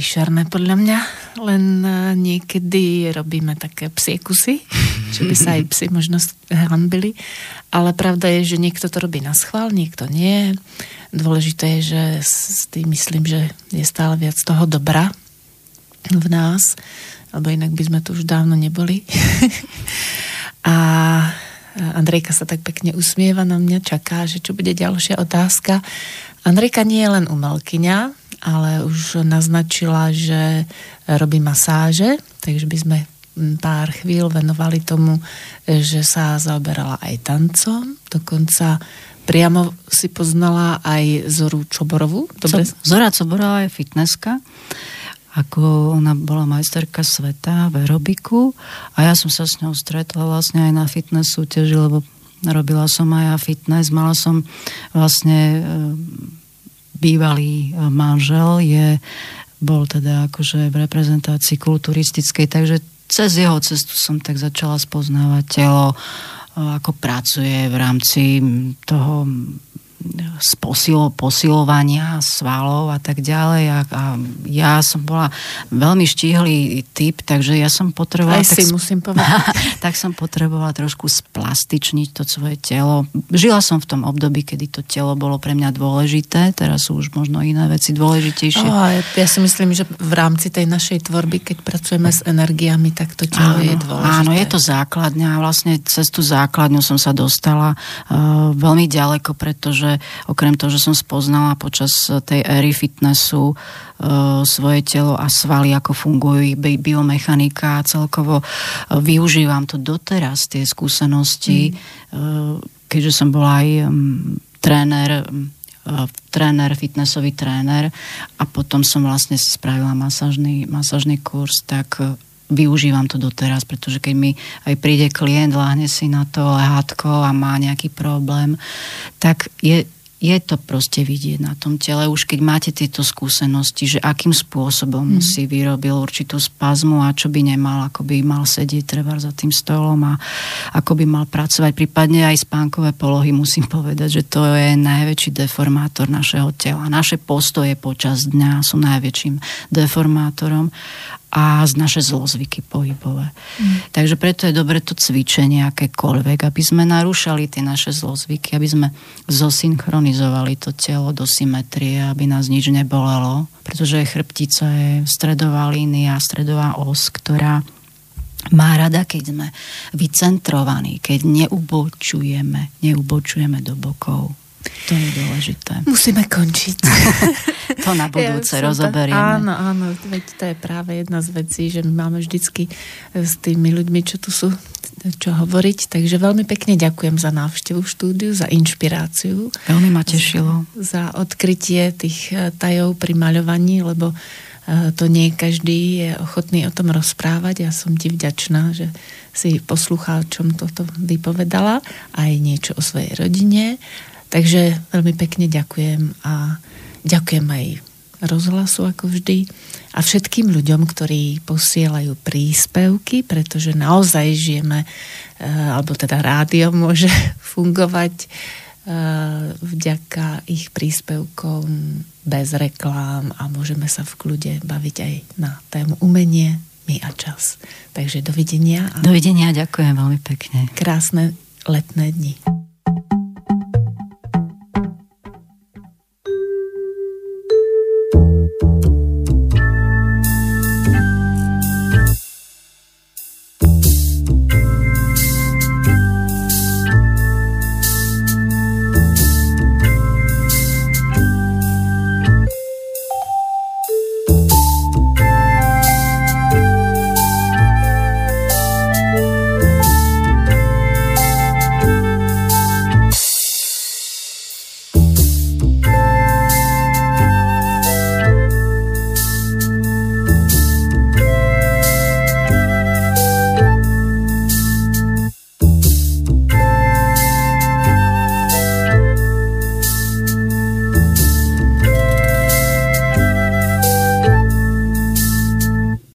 príšerné podľa mňa, len e, niekedy robíme také psie kusy, že by sa aj psi možno hanbili. Ale pravda je, že niekto to robí na schvál, niekto nie. Dôležité je, že s tým myslím, že je stále viac toho dobra v nás, lebo inak by sme tu už dávno neboli. A Andrejka sa tak pekne usmieva na mňa, čaká, že čo bude ďalšia otázka. Andrejka nie je len umelkyňa, ale už naznačila, že robí masáže, takže by sme pár chvíľ venovali tomu, že sa zaoberala aj tancom, dokonca priamo si poznala aj Zoru Čoborovú. Dobre?
Zora Coborová je fitnesska ako ona bola majsterka sveta v aerobiku a ja som sa s ňou stretla vlastne aj na fitness súťaži, lebo robila som aj ja fitness, mala som vlastne bývalý e, manžel je, bol teda akože v reprezentácii kulturistickej, takže cez jeho cestu som tak začala spoznávať telo, e, ako pracuje v rámci toho z posilo, posilovania svalov a tak ďalej a, a ja som bola veľmi štíhlý typ, takže ja som potrebovala...
Aj si
tak,
musím povedať.
tak som potrebovala trošku splastičniť to svoje telo. Žila som v tom období, kedy to telo bolo pre mňa dôležité, teraz sú už možno iné veci dôležitejšie.
Oh, ja si myslím, že v rámci tej našej tvorby, keď pracujeme s energiami, tak to telo
áno,
je dôležité.
Áno, je to základňa vlastne cez tú základňu som sa dostala uh, veľmi ďaleko, pretože okrem toho, že som spoznala počas tej éry fitnessu uh, svoje telo a svaly, ako fungujú bi- biomechanika a celkovo uh, využívam to doteraz, tie skúsenosti, mm. uh, keďže som bola aj um, tréner um, tréner, fitnessový tréner a potom som vlastne spravila masážny, masážny kurz, tak využívam to doteraz, pretože keď mi aj príde klient, láhne si na to lehátko a má nejaký problém, tak je, je to proste vidieť na tom tele, už keď máte tieto skúsenosti, že akým spôsobom mm. si vyrobil určitú spazmu a čo by nemal, ako by mal sedieť treba za tým stolom a ako by mal pracovať. Prípadne aj spánkové polohy musím povedať, že to je najväčší deformátor našeho tela. Naše postoje počas dňa sú najväčším deformátorom a z naše zlozvyky pohybové. Mm. Takže preto je dobre to cvičenie akékoľvek, aby sme narúšali tie naše zlozvyky, aby sme zosynchronizovali to telo do symetrie, aby nás nič nebolelo, pretože chrbtica je stredová línia, stredová os, ktorá má rada, keď sme vycentrovaní, keď neubočujeme, neubočujeme do bokov. To je dôležité.
Musíme končiť.
to na budúce ja rozoberieme.
áno, áno, veď to je práve jedna z vecí, že my máme vždycky s tými ľuďmi, čo tu sú, čo hovoriť. Takže veľmi pekne ďakujem za návštevu v štúdiu, za inšpiráciu.
Veľmi ma tešilo.
Za, za odkrytie tých eh, tajov pri maľovaní, lebo eh, to nie každý je ochotný o tom rozprávať. Ja som ti vďačná, že si poslucháčom toto vypovedala aj niečo o svojej rodine Takže veľmi pekne ďakujem a ďakujem aj rozhlasu ako vždy a všetkým ľuďom, ktorí posielajú príspevky, pretože naozaj žijeme, eh, alebo teda rádio môže fungovať eh, vďaka ich príspevkom bez reklám a môžeme sa v kľude baviť aj na tému umenie, my a čas. Takže dovidenia.
A dovidenia, ďakujem veľmi pekne.
Krásne letné dni.